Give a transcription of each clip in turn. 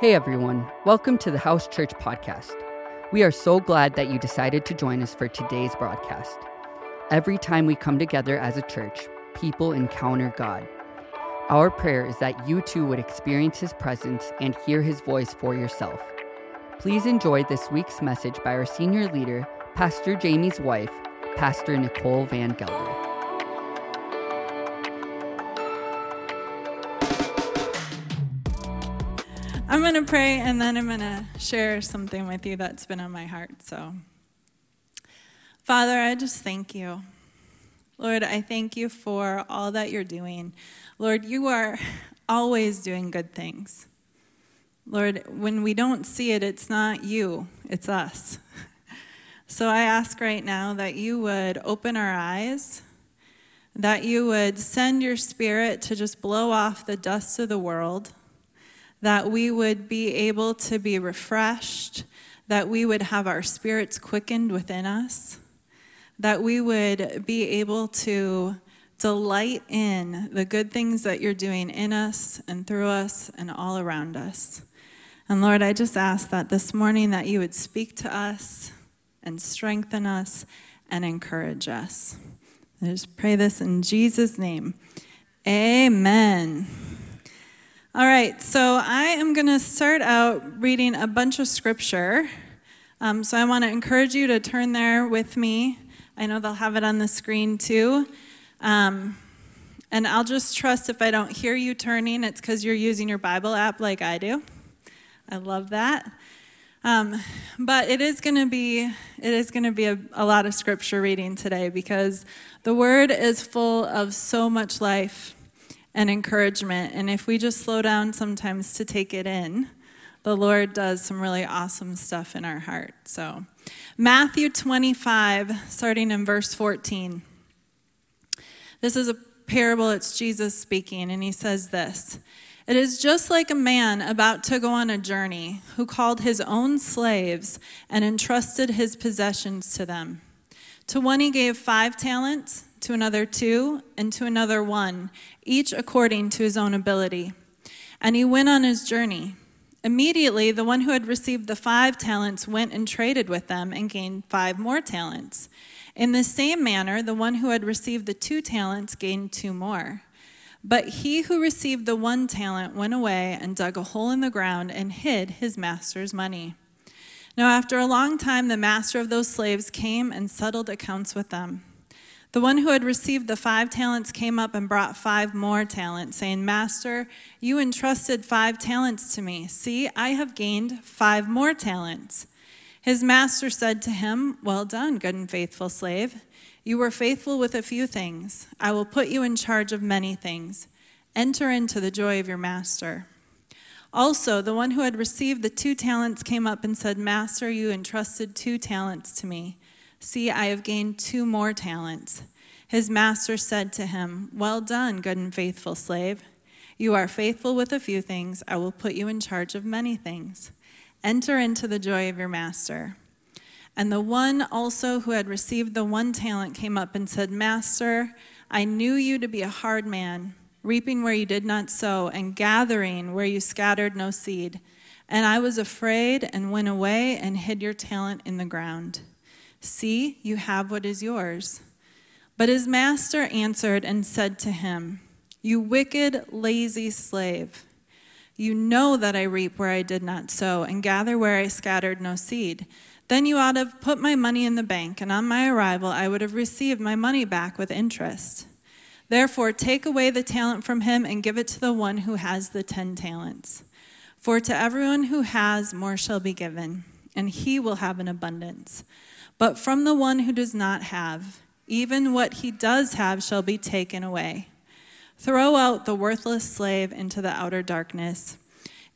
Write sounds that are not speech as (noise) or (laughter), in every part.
Hey everyone, welcome to the House Church podcast. We are so glad that you decided to join us for today's broadcast. Every time we come together as a church, people encounter God. Our prayer is that you too would experience His presence and hear His voice for yourself. Please enjoy this week's message by our senior leader, Pastor Jamie's wife, Pastor Nicole VanGelder. Pray and then I'm going to share something with you that's been on my heart. So, Father, I just thank you. Lord, I thank you for all that you're doing. Lord, you are always doing good things. Lord, when we don't see it, it's not you, it's us. (laughs) So I ask right now that you would open our eyes, that you would send your spirit to just blow off the dust of the world that we would be able to be refreshed, that we would have our spirits quickened within us, that we would be able to delight in the good things that you're doing in us and through us and all around us. And Lord, I just ask that this morning that you would speak to us and strengthen us and encourage us. I just pray this in Jesus' name. Amen. All right, so I am going to start out reading a bunch of scripture. Um, so I want to encourage you to turn there with me. I know they'll have it on the screen too. Um, and I'll just trust if I don't hear you turning, it's because you're using your Bible app like I do. I love that. Um, but it is going to be it is going to be a, a lot of scripture reading today because the Word is full of so much life and encouragement. And if we just slow down sometimes to take it in, the Lord does some really awesome stuff in our heart. So, Matthew 25, starting in verse 14. This is a parable, it's Jesus speaking, and he says this It is just like a man about to go on a journey who called his own slaves and entrusted his possessions to them. To one he gave five talents to another two, and to another one, each according to his own ability. And he went on his journey. Immediately, the one who had received the five talents went and traded with them and gained five more talents. In the same manner, the one who had received the two talents gained two more. But he who received the one talent went away and dug a hole in the ground and hid his master's money. Now, after a long time, the master of those slaves came and settled accounts with them. The one who had received the five talents came up and brought five more talents, saying, Master, you entrusted five talents to me. See, I have gained five more talents. His master said to him, Well done, good and faithful slave. You were faithful with a few things. I will put you in charge of many things. Enter into the joy of your master. Also, the one who had received the two talents came up and said, Master, you entrusted two talents to me. See, I have gained two more talents. His master said to him, Well done, good and faithful slave. You are faithful with a few things. I will put you in charge of many things. Enter into the joy of your master. And the one also who had received the one talent came up and said, Master, I knew you to be a hard man, reaping where you did not sow, and gathering where you scattered no seed. And I was afraid and went away and hid your talent in the ground. See, you have what is yours. But his master answered and said to him, You wicked, lazy slave. You know that I reap where I did not sow, and gather where I scattered no seed. Then you ought to have put my money in the bank, and on my arrival I would have received my money back with interest. Therefore, take away the talent from him and give it to the one who has the ten talents. For to everyone who has, more shall be given, and he will have an abundance. But from the one who does not have, even what he does have shall be taken away. Throw out the worthless slave into the outer darkness.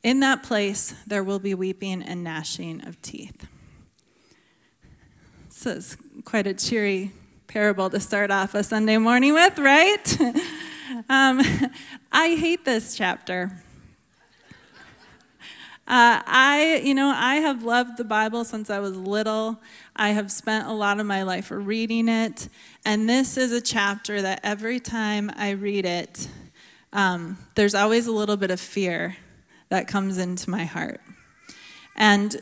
In that place there will be weeping and gnashing of teeth. This is quite a cheery parable to start off a Sunday morning with, right? (laughs) um, I hate this chapter. Uh, I, you know, I have loved the Bible since I was little. I have spent a lot of my life reading it. And this is a chapter that every time I read it, um, there's always a little bit of fear that comes into my heart. And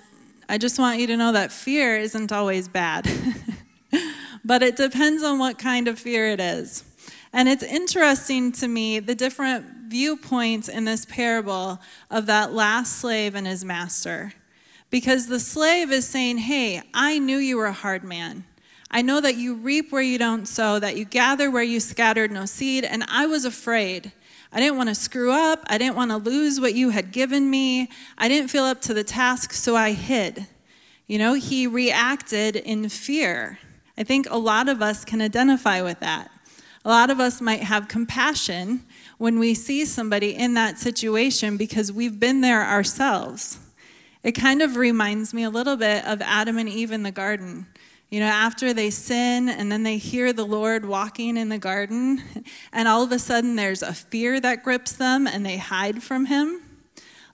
I just want you to know that fear isn't always bad, (laughs) but it depends on what kind of fear it is. And it's interesting to me the different viewpoints in this parable of that last slave and his master. Because the slave is saying, Hey, I knew you were a hard man. I know that you reap where you don't sow, that you gather where you scattered no seed, and I was afraid. I didn't want to screw up. I didn't want to lose what you had given me. I didn't feel up to the task, so I hid. You know, he reacted in fear. I think a lot of us can identify with that. A lot of us might have compassion when we see somebody in that situation because we've been there ourselves. It kind of reminds me a little bit of Adam and Eve in the garden. You know, after they sin and then they hear the Lord walking in the garden, and all of a sudden there's a fear that grips them and they hide from Him.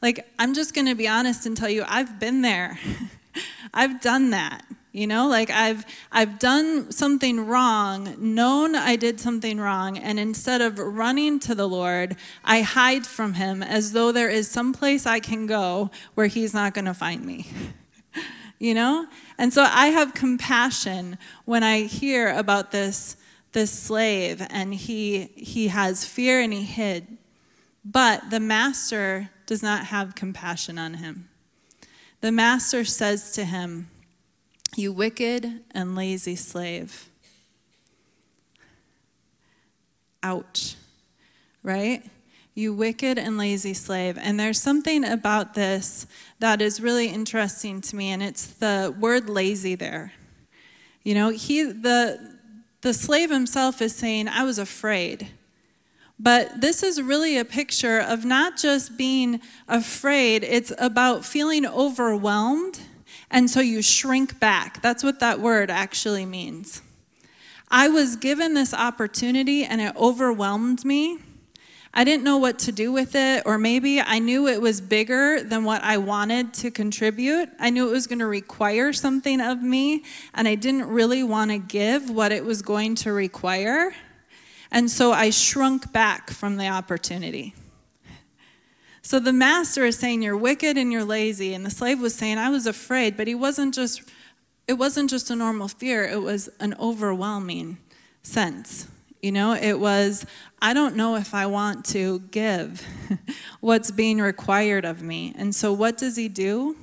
Like, I'm just going to be honest and tell you, I've been there. (laughs) I've done that. You know, like I've I've done something wrong, known I did something wrong, and instead of running to the Lord, I hide from him as though there is some place I can go where he's not going to find me. (laughs) you know? And so I have compassion when I hear about this this slave and he he has fear and he hid. But the master does not have compassion on him. The master says to him, you wicked and lazy slave. Ouch, right? You wicked and lazy slave. And there's something about this that is really interesting to me, and it's the word lazy there. You know, he the the slave himself is saying, I was afraid. But this is really a picture of not just being afraid, it's about feeling overwhelmed and so you shrink back. That's what that word actually means. I was given this opportunity and it overwhelmed me. I didn't know what to do with it, or maybe I knew it was bigger than what I wanted to contribute. I knew it was going to require something of me, and I didn't really want to give what it was going to require. And so I shrunk back from the opportunity. So the master is saying you're wicked and you're lazy and the slave was saying I was afraid, but he wasn't just it wasn't just a normal fear, it was an overwhelming sense. You know, it was I don't know if I want to give (laughs) what's being required of me. And so what does he do?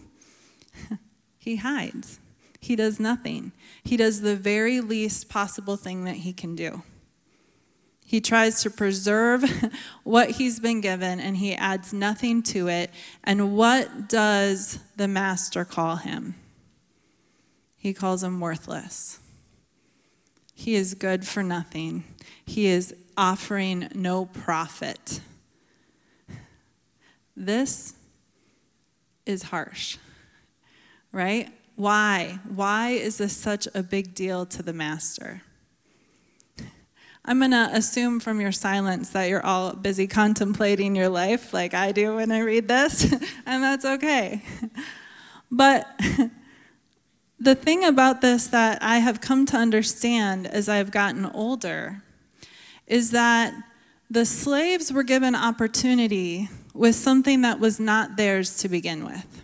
(laughs) he hides. He does nothing. He does the very least possible thing that he can do. He tries to preserve (laughs) what he's been given and he adds nothing to it. And what does the master call him? He calls him worthless. He is good for nothing. He is offering no profit. This is harsh, right? Why? Why is this such a big deal to the master? I'm going to assume from your silence that you're all busy contemplating your life like I do when I read this, (laughs) and that's okay. But the thing about this that I have come to understand as I've gotten older is that the slaves were given opportunity with something that was not theirs to begin with.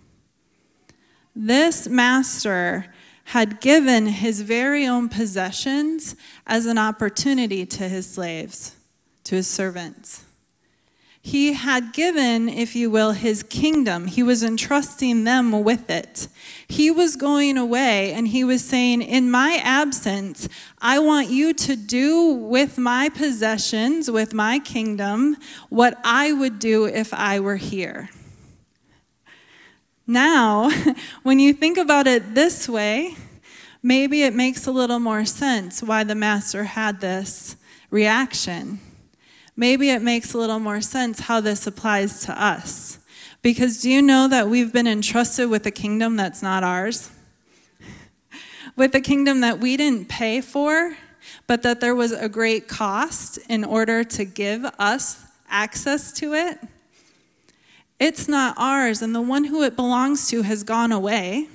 This master had given his very own possessions as an opportunity to his slaves, to his servants. He had given, if you will, his kingdom. He was entrusting them with it. He was going away and he was saying, In my absence, I want you to do with my possessions, with my kingdom, what I would do if I were here. Now, (laughs) when you think about it this way, maybe it makes a little more sense why the master had this reaction. Maybe it makes a little more sense how this applies to us. Because do you know that we've been entrusted with a kingdom that's not ours? (laughs) with a kingdom that we didn't pay for, but that there was a great cost in order to give us access to it? It's not ours, and the one who it belongs to has gone away.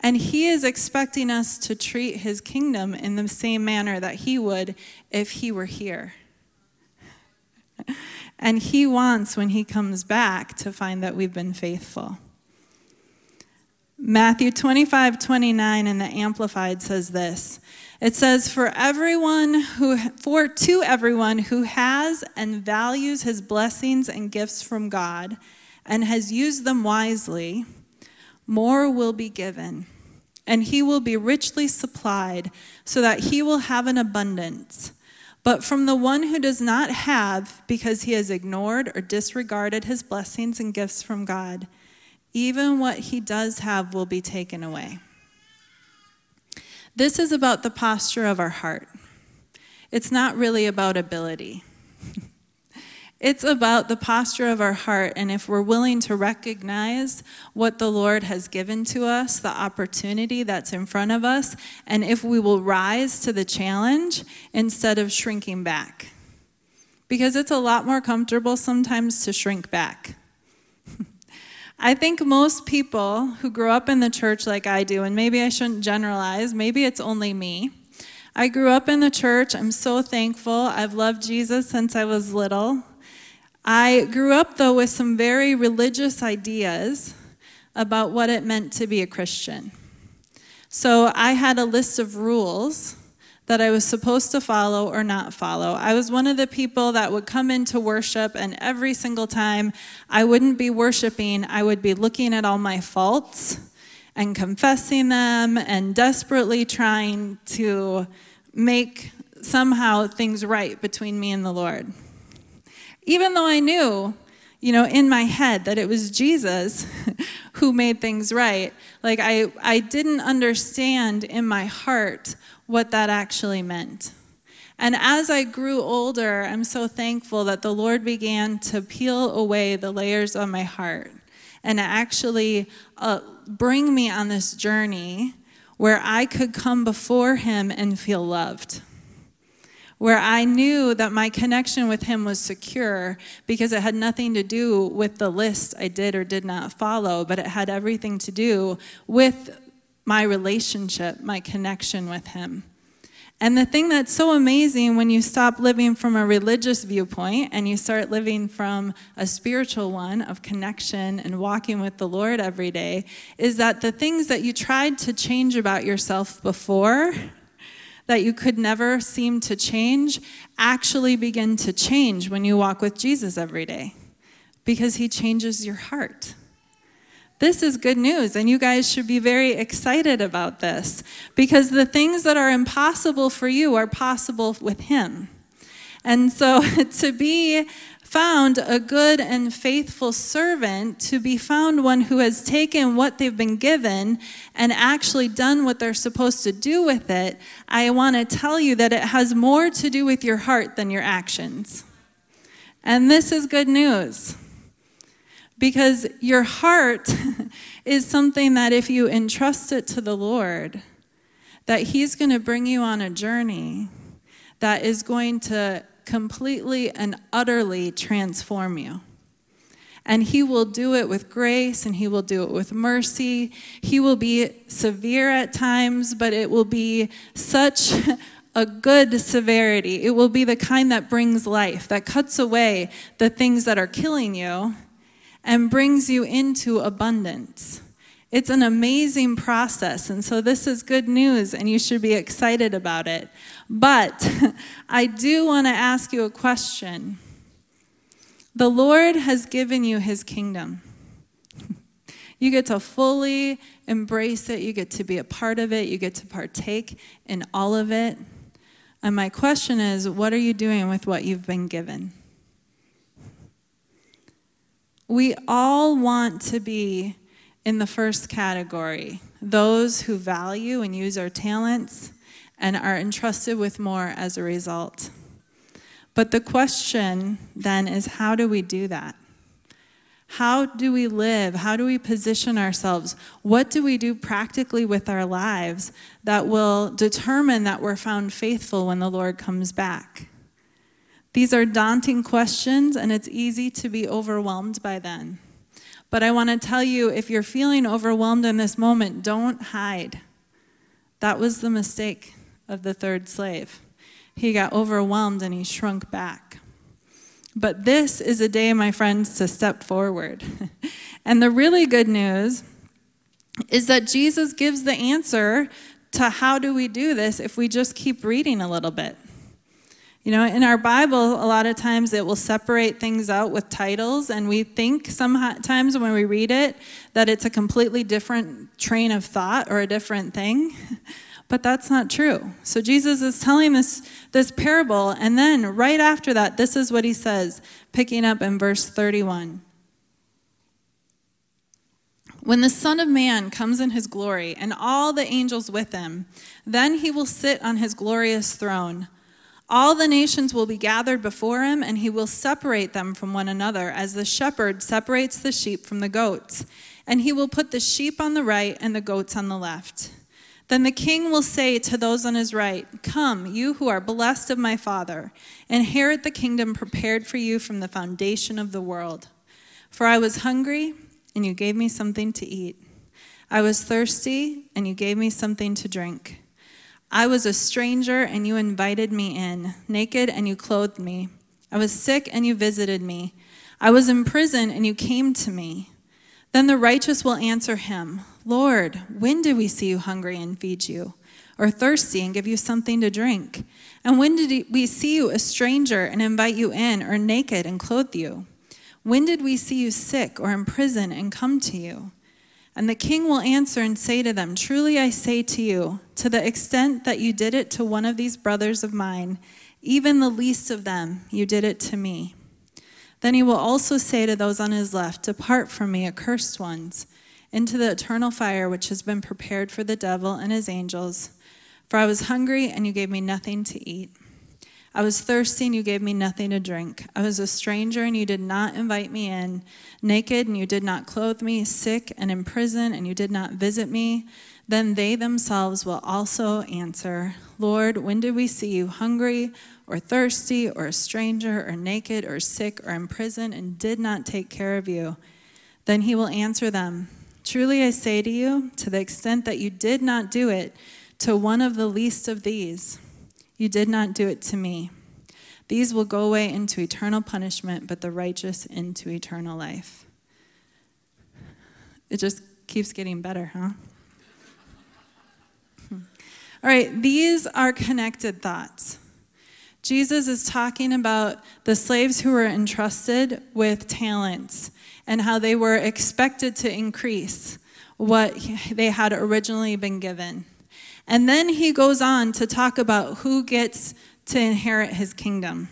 And he is expecting us to treat his kingdom in the same manner that he would if he were here. And He wants, when He comes back, to find that we've been faithful. Matthew 25, 29 in the Amplified says this. It says, For everyone who for to everyone who has and values his blessings and gifts from God and has used them wisely, more will be given, and he will be richly supplied, so that he will have an abundance. But from the one who does not have, because he has ignored or disregarded his blessings and gifts from God, even what he does have will be taken away. This is about the posture of our heart. It's not really about ability. (laughs) it's about the posture of our heart, and if we're willing to recognize what the Lord has given to us, the opportunity that's in front of us, and if we will rise to the challenge instead of shrinking back. Because it's a lot more comfortable sometimes to shrink back. I think most people who grow up in the church like I do, and maybe I shouldn't generalize, maybe it's only me. I grew up in the church. I'm so thankful. I've loved Jesus since I was little. I grew up, though, with some very religious ideas about what it meant to be a Christian. So I had a list of rules that I was supposed to follow or not follow. I was one of the people that would come into worship, and every single time I wouldn't be worshiping, I would be looking at all my faults and confessing them and desperately trying to make somehow things right between me and the Lord. Even though I knew, you know, in my head that it was Jesus (laughs) who made things right, like I, I didn't understand in my heart what that actually meant. And as I grew older, I'm so thankful that the Lord began to peel away the layers of my heart and actually uh, bring me on this journey where I could come before Him and feel loved. Where I knew that my connection with Him was secure because it had nothing to do with the list I did or did not follow, but it had everything to do with my relationship, my connection with Him. And the thing that's so amazing when you stop living from a religious viewpoint and you start living from a spiritual one of connection and walking with the Lord every day is that the things that you tried to change about yourself before, that you could never seem to change, actually begin to change when you walk with Jesus every day because He changes your heart. This is good news, and you guys should be very excited about this because the things that are impossible for you are possible with Him. And so (laughs) to be found a good and faithful servant, to be found one who has taken what they've been given and actually done what they're supposed to do with it, I want to tell you that it has more to do with your heart than your actions. And this is good news. Because your heart (laughs) is something that if you entrust it to the Lord, that He's going to bring you on a journey that is going to completely and utterly transform you. And He will do it with grace and He will do it with mercy. He will be severe at times, but it will be such (laughs) a good severity. It will be the kind that brings life, that cuts away the things that are killing you and brings you into abundance. It's an amazing process, and so this is good news, and you should be excited about it. But (laughs) I do want to ask you a question. The Lord has given you his kingdom. (laughs) You get to fully embrace it, you get to be a part of it, you get to partake in all of it. And my question is what are you doing with what you've been given? We all want to be in the first category those who value and use our talents and are entrusted with more as a result. But the question then is how do we do that? How do we live? How do we position ourselves? What do we do practically with our lives that will determine that we're found faithful when the Lord comes back? These are daunting questions, and it's easy to be overwhelmed by them. But I want to tell you if you're feeling overwhelmed in this moment, don't hide. That was the mistake of the third slave. He got overwhelmed and he shrunk back. But this is a day, my friends, to step forward. (laughs) and the really good news is that Jesus gives the answer to how do we do this if we just keep reading a little bit. You know, in our Bible, a lot of times it will separate things out with titles, and we think sometimes when we read it that it's a completely different train of thought or a different thing. (laughs) But that's not true. So Jesus is telling this, this parable, and then right after that, this is what he says, picking up in verse 31. When the Son of Man comes in his glory, and all the angels with him, then he will sit on his glorious throne. All the nations will be gathered before him, and he will separate them from one another, as the shepherd separates the sheep from the goats. And he will put the sheep on the right and the goats on the left. Then the king will say to those on his right, Come, you who are blessed of my Father, inherit the kingdom prepared for you from the foundation of the world. For I was hungry, and you gave me something to eat. I was thirsty, and you gave me something to drink. I was a stranger, and you invited me in, naked, and you clothed me. I was sick, and you visited me. I was in prison, and you came to me. Then the righteous will answer him Lord, when did we see you hungry and feed you, or thirsty and give you something to drink? And when did we see you a stranger and invite you in, or naked and clothe you? When did we see you sick or in prison and come to you? And the king will answer and say to them, Truly I say to you, to the extent that you did it to one of these brothers of mine, even the least of them, you did it to me. Then he will also say to those on his left, Depart from me, accursed ones, into the eternal fire which has been prepared for the devil and his angels. For I was hungry, and you gave me nothing to eat. I was thirsty, and you gave me nothing to drink. I was a stranger, and you did not invite me in. Naked, and you did not clothe me. Sick and in prison, and you did not visit me. Then they themselves will also answer, Lord, when did we see you hungry? or thirsty or a stranger or naked or sick or in prison and did not take care of you? Then he will answer them Truly I say to you, to the extent that you did not do it to one of the least of these, you did not do it to me. These will go away into eternal punishment, but the righteous into eternal life. It just keeps getting better, huh? Hmm. All right, these are connected thoughts. Jesus is talking about the slaves who were entrusted with talents and how they were expected to increase what they had originally been given. And then he goes on to talk about who gets to inherit his kingdom.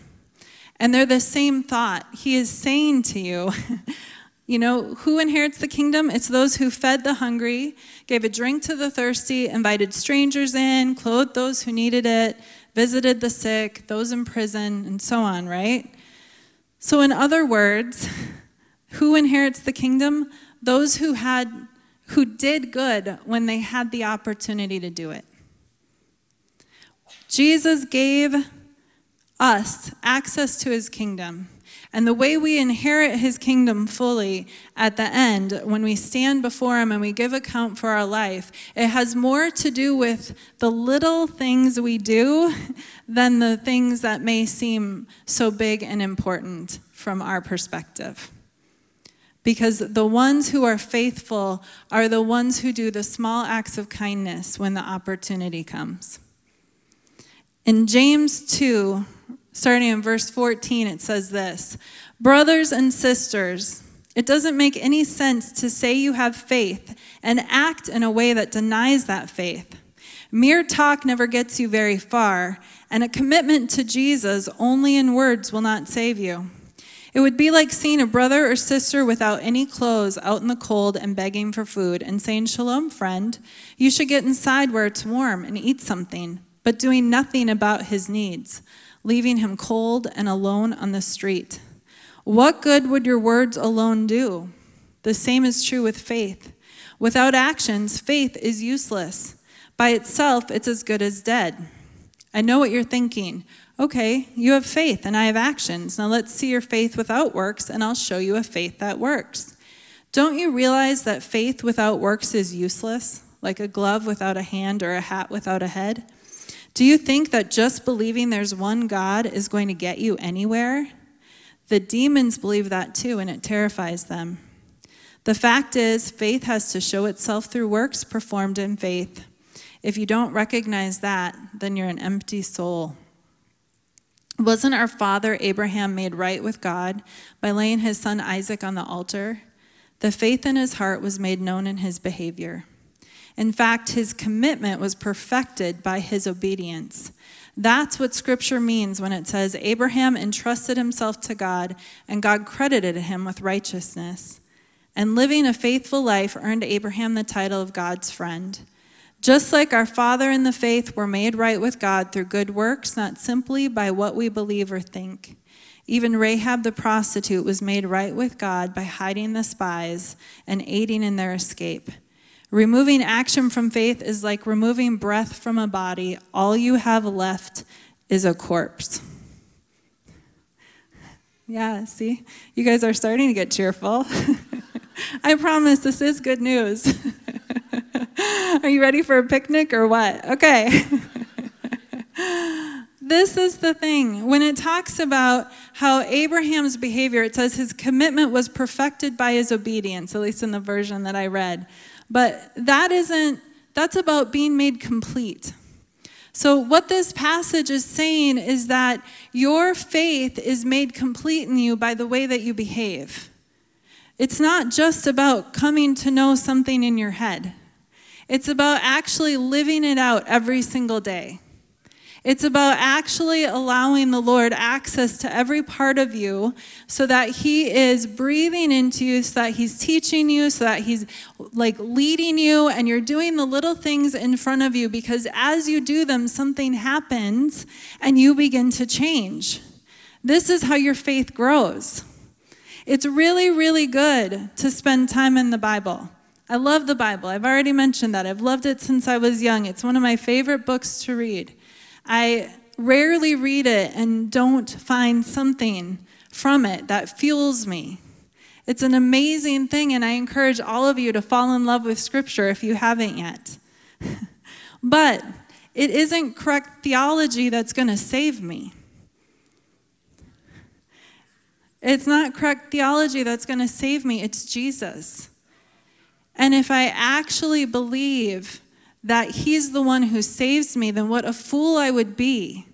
And they're the same thought. He is saying to you, (laughs) you know, who inherits the kingdom? It's those who fed the hungry, gave a drink to the thirsty, invited strangers in, clothed those who needed it, visited the sick, those in prison, and so on, right? So, in other words, (laughs) who inherits the kingdom? Those who had who did good when they had the opportunity to do it. Jesus gave us access to his kingdom. And the way we inherit his kingdom fully at the end, when we stand before him and we give account for our life, it has more to do with the little things we do than the things that may seem so big and important from our perspective. Because the ones who are faithful are the ones who do the small acts of kindness when the opportunity comes. In James 2, starting in verse 14, it says this Brothers and sisters, it doesn't make any sense to say you have faith and act in a way that denies that faith. Mere talk never gets you very far, and a commitment to Jesus only in words will not save you. It would be like seeing a brother or sister without any clothes out in the cold and begging for food and saying, Shalom, friend, you should get inside where it's warm and eat something, but doing nothing about his needs leaving him cold and alone on the street. What good would your words alone do? The same is true with faith. Without actions, faith is useless. By itself, it's as good as dead. I know what you're thinking. Okay, you have faith and I have actions. Now let's see your faith without works, and I'll show you a faith that works. Don't you realize that faith without works is useless, like a glove without a hand or a hat without a head? Do you think that just believing there's one God is going to get you anywhere? The demons believe that too, and it terrifies them. The fact is, faith has to show itself through works performed in faith. If you don't recognize that, then you're an empty soul. Wasn't our father Abraham made right with God by laying his son Isaac on the altar? The faith in his heart was made known in his behavior. In fact, his commitment was perfected by his obedience. That's what scripture means when it says Abraham entrusted himself to God and God credited him with righteousness. And living a faithful life earned Abraham the title of God's friend. Just like our father in the faith were made right with God through good works, not simply by what we believe or think. Even Rahab the prostitute was made right with God by hiding the spies and aiding in their escape. Removing action from faith is like removing breath from a body. All you have left is a corpse. Yeah, see? You guys are starting to get cheerful. (laughs) I promise this is good news. (laughs) are you ready for a picnic or what? Okay. this is the thing. When it talks about how Abraham's behavior, it says his commitment was perfected by his obedience, at least in the version that I read. But that isn't, that's about being made complete. So, what this passage is saying is that your faith is made complete in you by the way that you behave. It's not just about coming to know something in your head, it's about actually living it out every single day. It's about actually allowing the Lord access to every part of you so that He is breathing into you, so that He's teaching you, so that He's like leading you, and you're doing the little things in front of you because as you do them, something happens and you begin to change. This is how your faith grows. It's really, really good to spend time in the Bible. I love the Bible. I've already mentioned that. I've loved it since I was young. It's one of my favorite books to read. I rarely read it and don't find something from it that fuels me. It's an amazing thing, and I encourage all of you to fall in love with Scripture if you haven't yet. (laughs) but it isn't correct theology that's going to save me. It's not correct theology that's going to save me, it's Jesus. And if I actually believe that He's the one who saves me, then what a fool I would be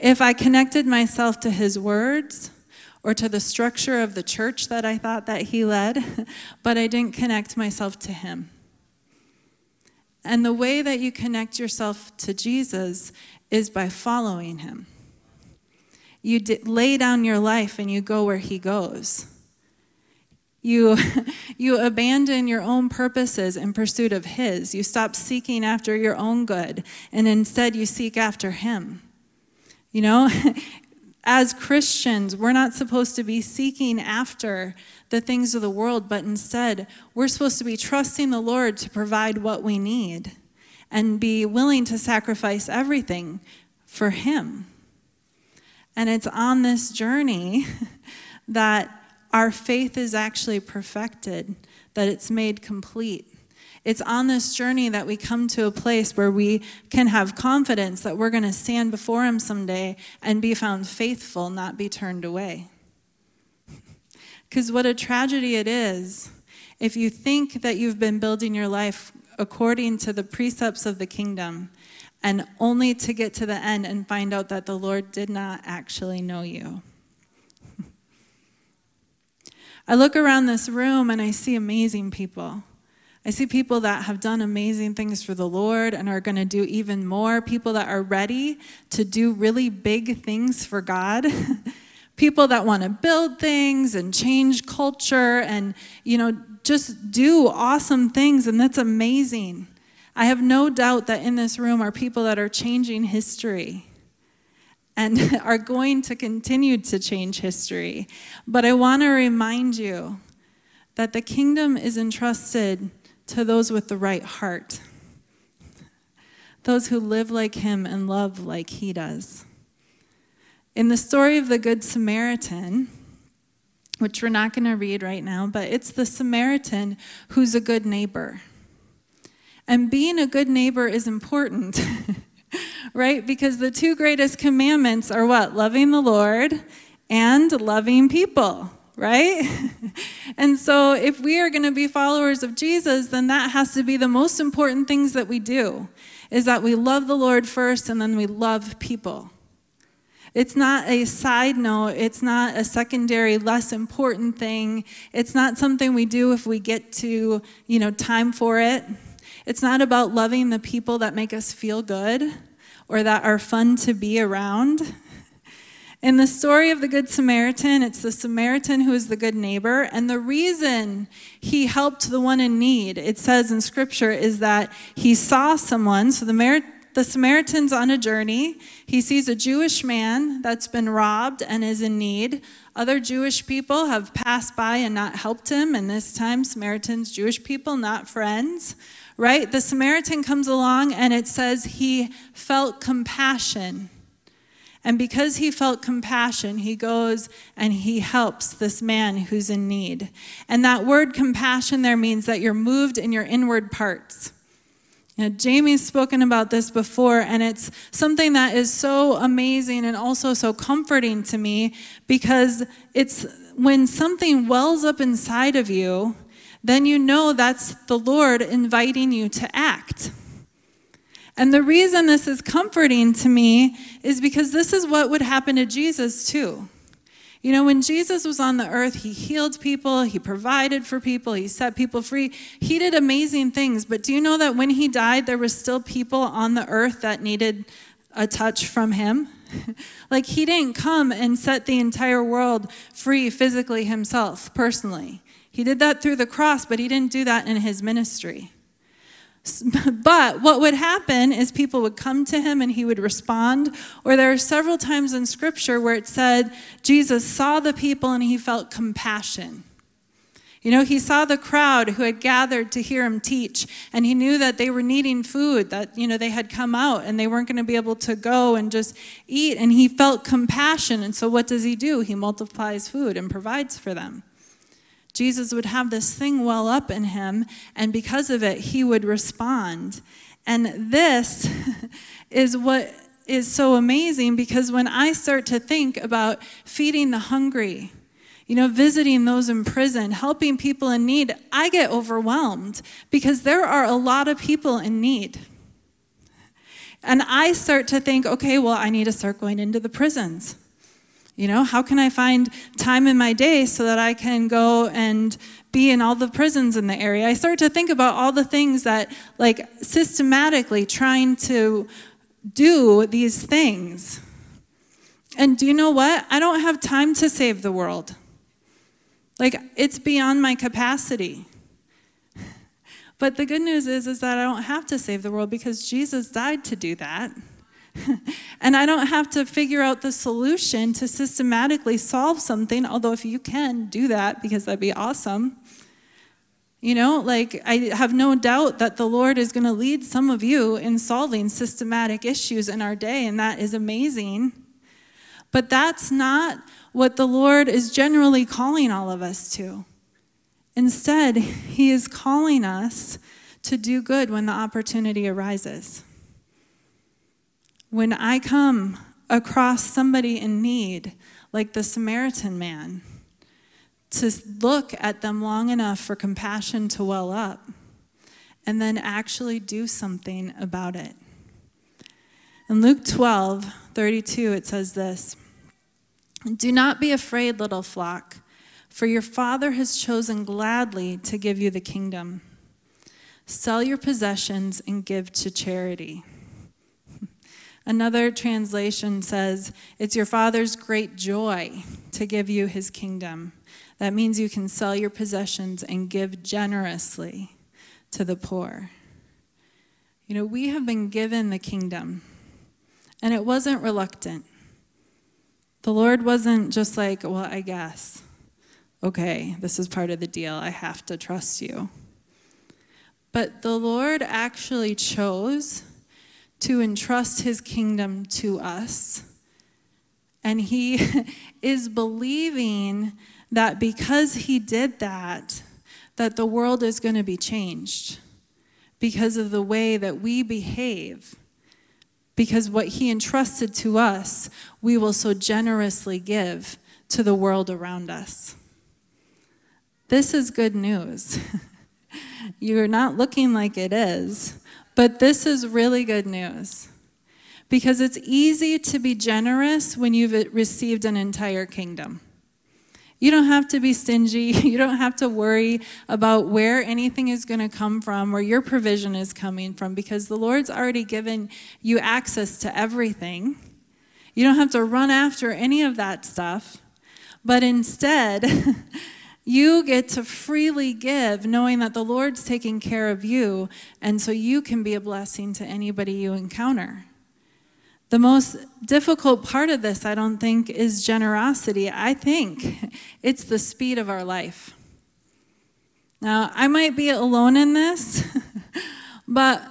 if I connected myself to His words or to the structure of the church that I thought that He led, (laughs) but I didn't connect myself to Him. And the way that you connect yourself to Jesus is by following Him. You lay down your life and you go where He goes. You, (laughs) you abandon your own purposes in pursuit of His. You stop seeking after your own good, and instead you seek after Him. You know, (laughs) as Christians, we're not supposed to be seeking after the things of the world, but instead, we're supposed to be trusting the Lord to provide what we need and be willing to sacrifice everything for Him. And it's on this journey (laughs) that our faith is actually perfected, that it's made complete. It's on this journey that we come to a place where we can have confidence that we're going to stand before Him someday and be found faithful, not be turned away. (laughs) Because what a tragedy it is if you think that you've been building your life according to the precepts of the kingdom and only to get to the end and find out that the Lord did not actually know you. I look around this room and I see amazing people. I see people that have done amazing things for the Lord and are going to do even more. People that are ready to do really big things for God. (laughs) people that want to build things and change culture and, you know, just do awesome things. And that's amazing. I have no doubt that in this room are people that are changing history and (laughs) are going to continue to change history. But I want to remind you that the kingdom is entrusted to those with the right heart, those who live like him and love like he does. In the story of the Good Samaritan, which we're not going to read right now, but it's the Samaritan who's a good neighbor. And being a good neighbor is important. (laughs) (laughs) right? Because the two greatest commandments are what? Loving the Lord and loving people, right? (laughs) and so, if we are going to be followers of Jesus, then that has to be the most important things that we do is that we love the Lord first and then we love people. It's not a side note. It's not a secondary, less important thing. It's not something we do if we get to, you know, time for it. It's not about loving the people that make us feel good or that are fun to be around. In the story of the Good Samaritan, it's the Samaritan who is the good neighbor. And the reason he helped the one in need, it says in Scripture, is that he saw someone. So the the Samaritan's on a journey. He sees a Jewish man that's been robbed and is in need. Other Jewish people have passed by and not helped him, and this time, Samaritans, Jewish people, not friends, right? The Samaritan comes along and it says he felt compassion. And because he felt compassion, he goes and he helps this man who's in need. And that word compassion there means that you're moved in your inward parts. You know, Jamie's spoken about this before, and it's something that is so amazing and also so comforting to me because it's when something wells up inside of you, then you know that's the Lord inviting you to act. And the reason this is comforting to me is because this is what would happen to Jesus too. You know, when Jesus was on the earth, he healed people, he provided for people, he set people free. He did amazing things. But do you know that when he died, there was still people on the earth that needed a touch from him? (laughs) like he didn't come and set the entire world free physically himself, personally. He did that through the cross, but he didn't do that in his ministry. (laughs) But what would happen is people would come to him and he would respond. Or there are several times in scripture where it said Jesus saw the people and he felt compassion. You know, he saw the crowd who had gathered to hear him teach, and he knew that they were needing food, that, you know, they had come out and they weren't going to be able to go and just eat, and he felt compassion. And so, what does he do? He multiplies food and provides for them. Jesus would have this thing well up in him, and because of it, he would respond. And this (laughs) is what is so amazing because when I start to think about feeding the hungry, you know, visiting those in prison, helping people in need, I get overwhelmed because there are a lot of people in need. And I start to think, okay, well, I need to start going into the prisons. You know, how can I find time in my day so that I can go and be in all the prisons in the area? I start to think about all the things that, like, systematically trying to do these things. And do you know what? I don't have time to save the world. Like, it's beyond my capacity. But the good news is, is that I don't have to save the world because Jesus died to do that. (laughs) and I don't have to figure out the solution to systematically solve something, although if you can, do that because that'd be awesome. You know, like I have no doubt that the Lord is going to lead some of you in solving systematic issues in our day, and that is amazing. But that's not what the Lord is generally calling all of us to. Instead, He is calling us to do good when the opportunity arises. When I come across somebody in need, like the Samaritan man, to look at them long enough for compassion to well up and then actually do something about it. In Luke 12, 32, it says this Do not be afraid, little flock, for your Father has chosen gladly to give you the kingdom. Sell your possessions and give to charity. Another translation says, It's your Father's great joy to give you his kingdom. That means you can sell your possessions and give generously to the poor. You know, we have been given the kingdom, and it wasn't reluctant. The Lord wasn't just like, Well, I guess. Okay, this is part of the deal. I have to trust you. But the Lord actually chose to entrust his kingdom to us. And he (laughs) is believing that because he did that, that the world is going to be changed because of the way that we behave. Because what he entrusted to us, we will so generously give to the world around us. This is good news. (laughs) You're not looking like it is, but this is really good news. Because it's easy to be generous when you've received an entire kingdom. You don't have to be stingy. (laughs) You don't have to worry about where anything is going to come from, where your provision is coming from, because the Lord's already given you access to everything. You don't have to run after any of that stuff. But instead, (laughs) you get to freely give, knowing that the Lord's taking care of you, and so you can be a blessing to anybody you encounter. The most difficult part of this, I don't think, is generosity. I think it's the speed of our life. Now, I might be alone in this, (laughs) but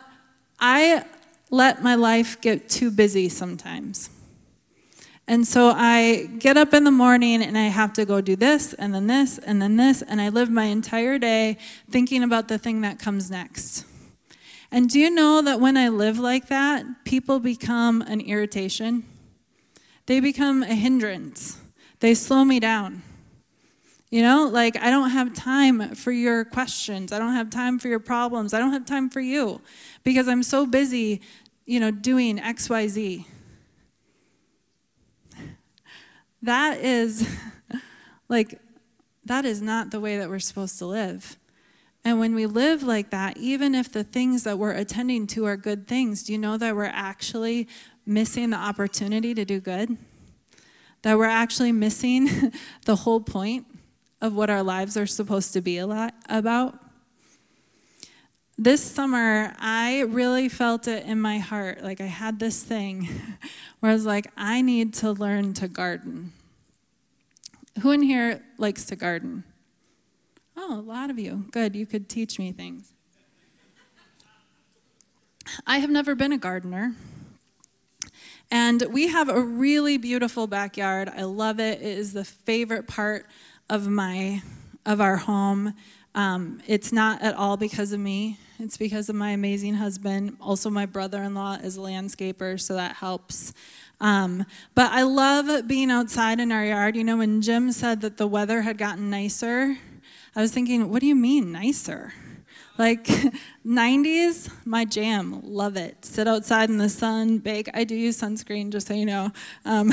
I let my life get too busy sometimes. And so I get up in the morning and I have to go do this and then this and then this, and I live my entire day thinking about the thing that comes next. And do you know that when I live like that, people become an irritation? They become a hindrance. They slow me down. You know, like I don't have time for your questions. I don't have time for your problems. I don't have time for you because I'm so busy, you know, doing XYZ. That is (laughs) like that is not the way that we're supposed to live. And when we live like that, even if the things that we're attending to are good things, do you know that we're actually missing the opportunity to do good? That we're actually missing (laughs) the whole point of what our lives are supposed to be a lot about? This summer, I really felt it in my heart. Like I had this thing (laughs) where I was like, I need to learn to garden. Who in here likes to garden? Oh, a lot of you. Good, you could teach me things. I have never been a gardener. And we have a really beautiful backyard. I love it. It is the favorite part of my of our home. Um, it's not at all because of me. It's because of my amazing husband. Also, my brother-in-law is a landscaper, so that helps. Um, but I love being outside in our yard. You know, when Jim said that the weather had gotten nicer, I was thinking, what do you mean nicer? Like (laughs) 90s, my jam, love it. Sit outside in the sun, bake. I do use sunscreen, just so you know. Um,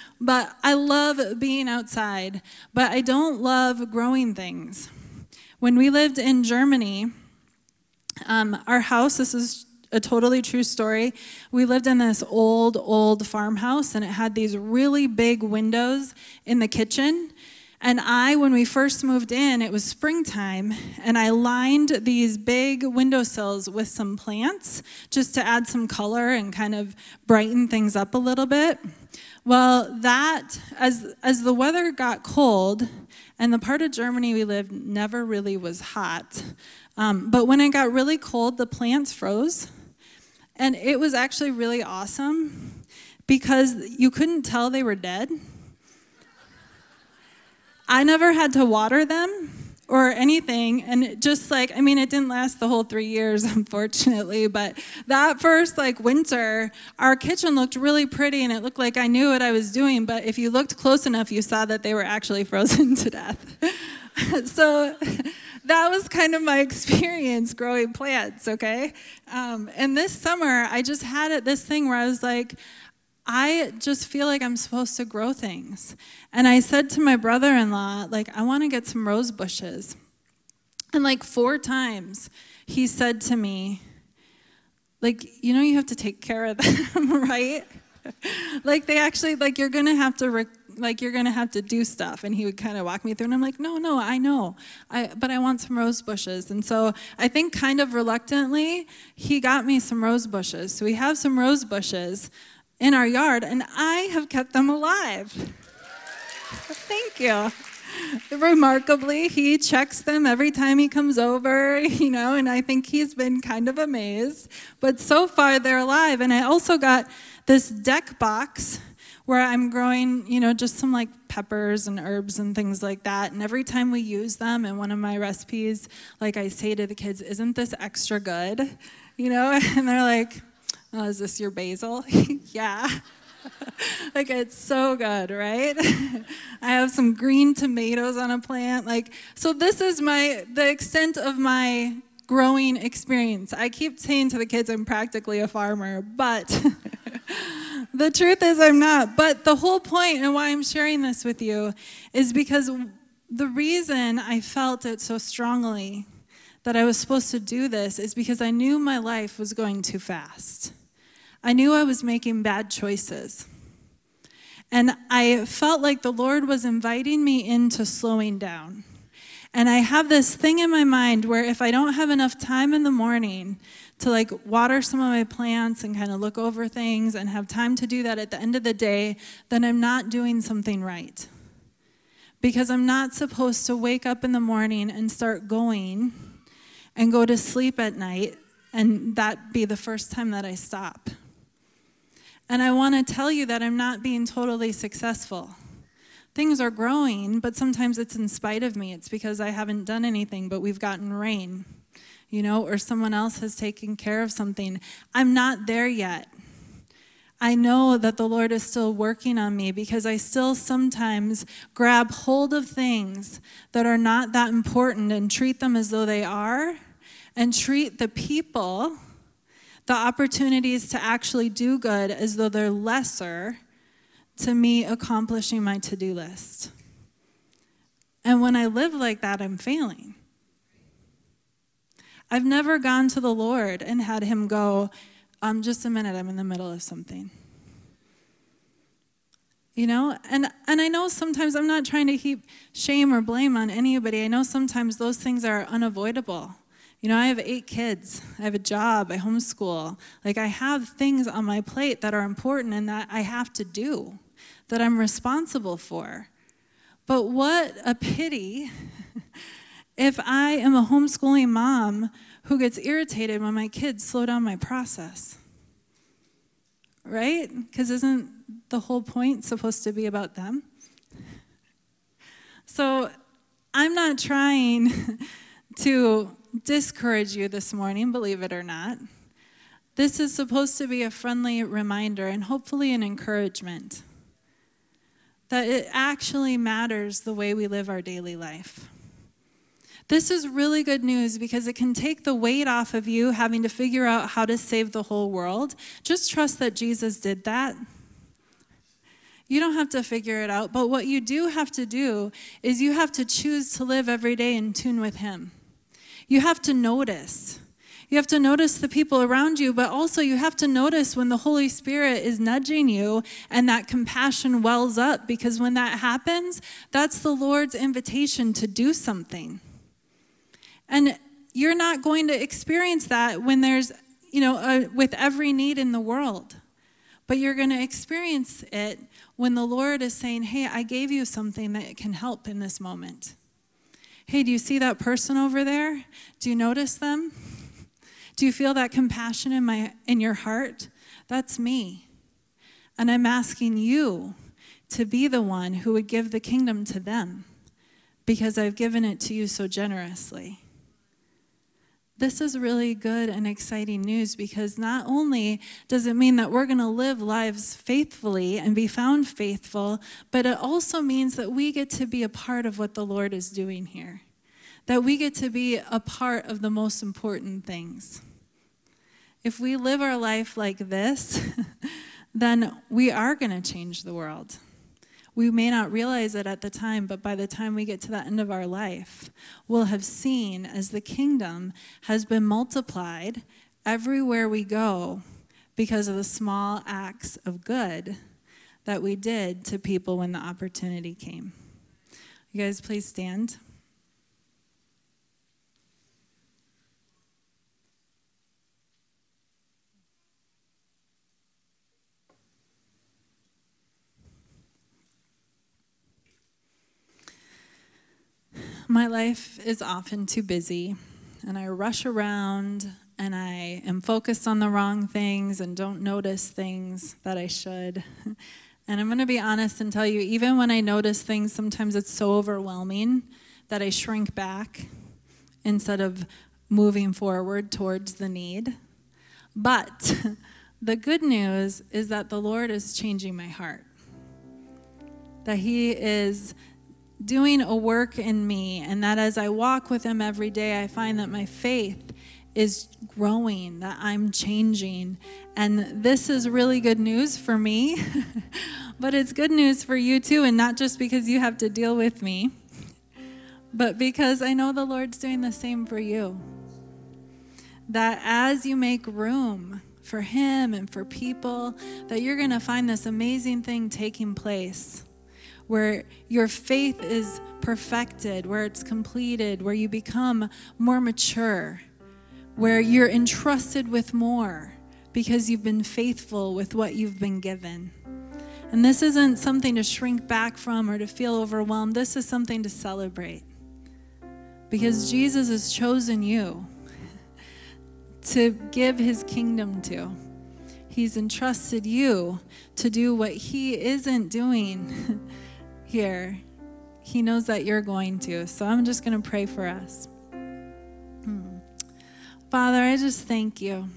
(laughs) but I love being outside, but I don't love growing things. When we lived in Germany, um, our house, this is a totally true story. We lived in this old, old farmhouse, and it had these really big windows in the kitchen. And I, when we first moved in, it was springtime, and I lined these big windowsills with some plants just to add some color and kind of brighten things up a little bit. Well, that, as, as the weather got cold, and the part of Germany we lived never really was hot, um, but when it got really cold, the plants froze. And it was actually really awesome because you couldn't tell they were dead. I never had to water them or anything. And it just like, I mean, it didn't last the whole three years, (laughs) unfortunately, but that first like winter, our kitchen looked really pretty and it looked like I knew what I was doing. But if you looked close enough, you saw that they were actually (laughs) frozen to death. (laughs) so that was kind of my experience growing plants, okay? Um, and this summer, I just had it, this thing where I was like, I just feel like I'm supposed to grow things. And I said to my brother in law, like, I want to get some rose bushes. And like four times, he said to me, like, you know, you have to take care of them, (laughs) right? like, they actually, like, you're going to have to, rec- like, you're going to have to do stuff. And he would kind of walk me through, and I'm like, no, no, I know. I, but I want some rose bushes. And so I think kind of reluctantly, he got me some rose bushes. So we have some rose bushes in our yard, and I have kept them alive. Thank you. Remarkably, he checks them every time he comes over, you know, and I think he's been kind of amazed. But so far, they're alive. And I also got this deck box where I'm growing, you know, just some like peppers and herbs and things like that. And every time we use them in one of my recipes, like I say to the kids, Isn't this extra good? You know, (laughs) and they're like, oh, is this your basil? (laughs) yeah. (laughs) like it's so good, right? (laughs) I have some green tomatoes on a plant. Like so this is my the extent of my growing experience. I keep saying to the kids I'm practically a farmer, but the truth is I'm not. But the whole point and why I'm sharing this with you is because the reason I felt it so strongly that I was supposed to do this is because I knew my life was going too fast. I knew I was making bad choices. And I felt like the Lord was inviting me into slowing down. And I have this thing in my mind where if I don't have enough time in the morning to like water some of my plants and kind of look over things and have time to do that at the end of the day, then I'm not doing something right. Because I'm not supposed to wake up in the morning and start going and go to sleep at night and that be the first time that I stop. And I want to tell you that I'm not being totally successful. Things are growing, but sometimes it's in spite of me. It's because I haven't done anything, but we've gotten rain, you know, or someone else has taken care of something. I'm not there yet. I know that the Lord is still working on me because I still sometimes grab hold of things that are not that important and treat them as though they are, and treat the people the opportunities to actually do good as though they're lesser to me accomplishing my to do list. And when I live like that, I'm failing. I've never gone to the Lord and had Him go, um, just a minute, I'm in the middle of something. You know, and, and I know sometimes I'm not trying to heap shame or blame on anybody. I know sometimes those things are unavoidable. You know, I have eight kids. I have a job. I homeschool. Like, I have things on my plate that are important and that I have to do, that I'm responsible for. But what a pity (laughs) if I am a homeschooling mom who gets irritated when my kids slow down my process. Right? Because isn't the whole point supposed to be about them? (laughs) So I'm not trying (laughs) to discourage you this morning, believe it or not. This is supposed to be a friendly reminder and hopefully an encouragement that it actually matters the way we live our daily life. This is really good news because it can take the weight off of you having to figure out how to save the whole world. Just trust that Jesus did that. You don't have to figure it out, but what you do have to do is you have to choose to live every day in tune with Him. You have to notice. You have to notice the people around you, but also you have to notice when the Holy Spirit is nudging you and that compassion wells up, because when that happens, that's the Lord's invitation to do something. And you're not going to experience that when there's, you know, a, with every need in the world. But you're going to experience it when the Lord is saying, Hey, I gave you something that can help in this moment. Hey, do you see that person over there? Do you notice them? Do you feel that compassion in my in your heart? That's me. And I'm asking you to be the one who would give the kingdom to them because I've given it to you so generously. This is really good and exciting news because not only does it mean that we're going to live lives faithfully and be found faithful, but it also means that we get to be a part of what the Lord is doing here. That we get to be a part of the most important things. If we live our life like this, (laughs) then we are going to change the world. We may not realize it at the time, but by the time we get to the end of our life, we'll have seen as the kingdom has been multiplied everywhere we go because of the small acts of good that we did to people when the opportunity came. You guys, please stand. My life is often too busy, and I rush around and I am focused on the wrong things and don't notice things that I should. (laughs) And I'm going to be honest and tell you, even when I notice things, sometimes it's so overwhelming that I shrink back instead of moving forward towards the need. But (laughs) the good news is that the Lord is changing my heart, that He is doing a work in me, and that as I walk with Him every day, I find that my faith is growing, that I'm changing. And this is really good news for me, (laughs) but it's good news for you too, and not just because you have to deal with me, but because I know the Lord's doing the same for you. That as you make room for Him and for people, that you're going to find this amazing thing taking place where your faith is perfected, where it's completed, where you become more mature, where you're entrusted with more because you've been faithful with what you've been given. And this isn't something to shrink back from or to feel overwhelmed. This is something to celebrate. Because Jesus has chosen you (laughs) to give his kingdom to. He's entrusted you to do what he isn't doing (laughs) here, He knows that you're going to. So I'm just going to pray for us. Hmm. Father, I just thank you.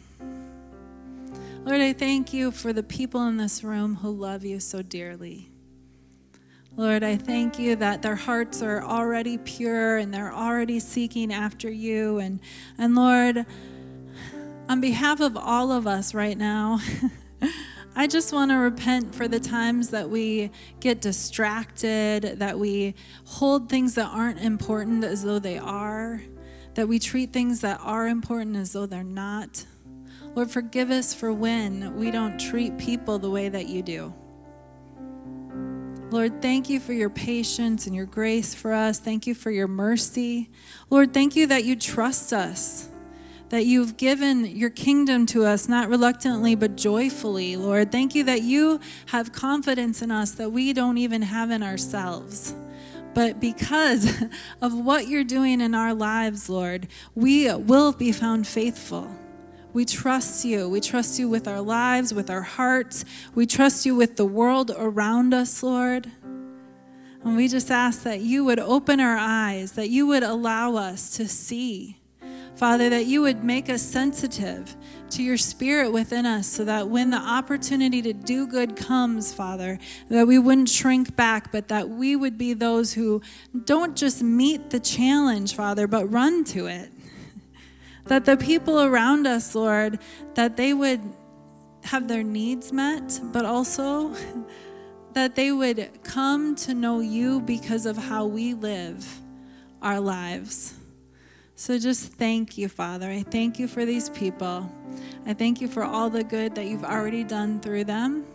Lord, I thank you for the people in this room who love you so dearly. Lord, I thank you that their hearts are already pure and they're already seeking after you. And, and Lord, on behalf of all of us right now, (laughs) I just want to repent for the times that we get distracted, that we hold things that aren't important as though they are, that we treat things that are important as though they're not. Lord, forgive us for when we don't treat people the way that you do. Lord, thank you for your patience and your grace for us. Thank you for your mercy. Lord, thank you that you trust us that you've given your kingdom to us, not reluctantly, but joyfully, Lord. Thank you that you have confidence in us that we don't even have in ourselves. But because (laughs) of what you're doing in our lives, Lord, we will be found faithful. We trust you. We trust you with our lives, with our hearts. We trust you with the world around us, Lord. And we just ask that you would open our eyes, that you would allow us to see Father, that you would make us sensitive to your spirit within us so that when the opportunity to do good comes, Father, that we wouldn't shrink back, but that we would be those who don't just meet the challenge, Father, but run to it. (laughs) That the people around us, Lord, that they would have their needs met, but also (laughs) that they would come to know you because of how we live our lives. So just thank you, Father. I thank you for these people. I thank you for all the good that you've already done through them.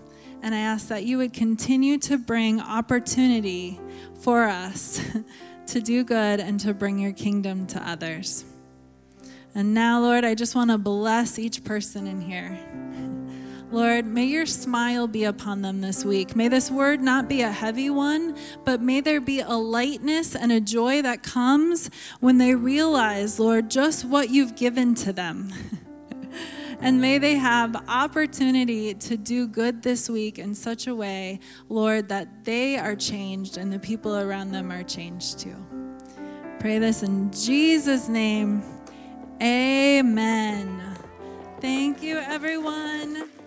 And I ask that you would continue to bring opportunity for us (laughs) to do good and to bring your kingdom to others. And now, Lord, I just want to bless each person in here. Lord, may your smile be upon them this week. May this word not be a heavy one, but may there be a lightness and a joy that comes when they realize, Lord, just what you've given to them. (laughs) and may they have opportunity to do good this week in such a way, Lord, that they are changed and the people around them are changed too. Pray this in Jesus' name. Amen. Thank you, everyone.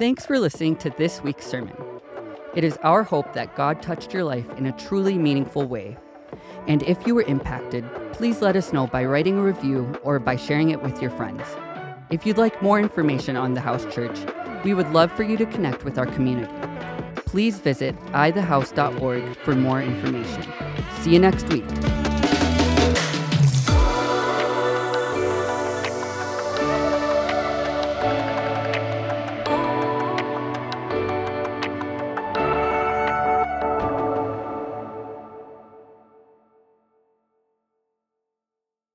Thanks for listening to this week's sermon. It is our hope that God touched your life in a truly meaningful way. And if you were impacted, please let us know by writing a review or by sharing it with your friends. If you'd like more information on the House Church, we would love for you to connect with our community. Please visit ithehouse.org for more information. See you next week.